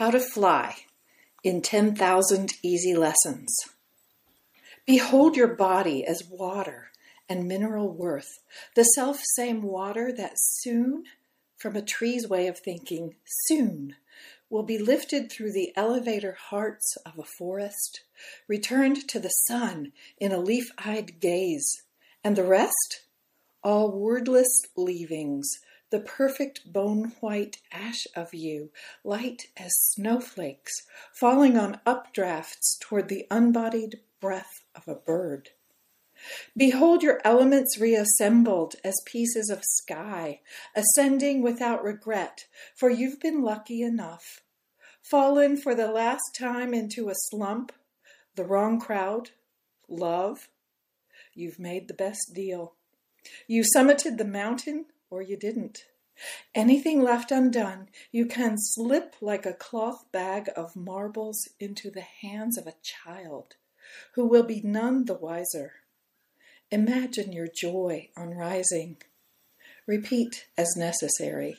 How to Fly in 10,000 Easy Lessons. Behold your body as water and mineral worth, the self same water that soon, from a tree's way of thinking, soon will be lifted through the elevator hearts of a forest, returned to the sun in a leaf eyed gaze, and the rest? All wordless leavings the perfect bone white ash of you, light as snowflakes, falling on updrafts toward the unbodied breath of a bird. Behold your elements reassembled as pieces of sky, ascending without regret, for you've been lucky enough. Fallen for the last time into a slump, the wrong crowd, love. You've made the best deal. You summited the mountain or you didn't. Anything left undone, you can slip like a cloth bag of marbles into the hands of a child who will be none the wiser. Imagine your joy on rising. Repeat as necessary.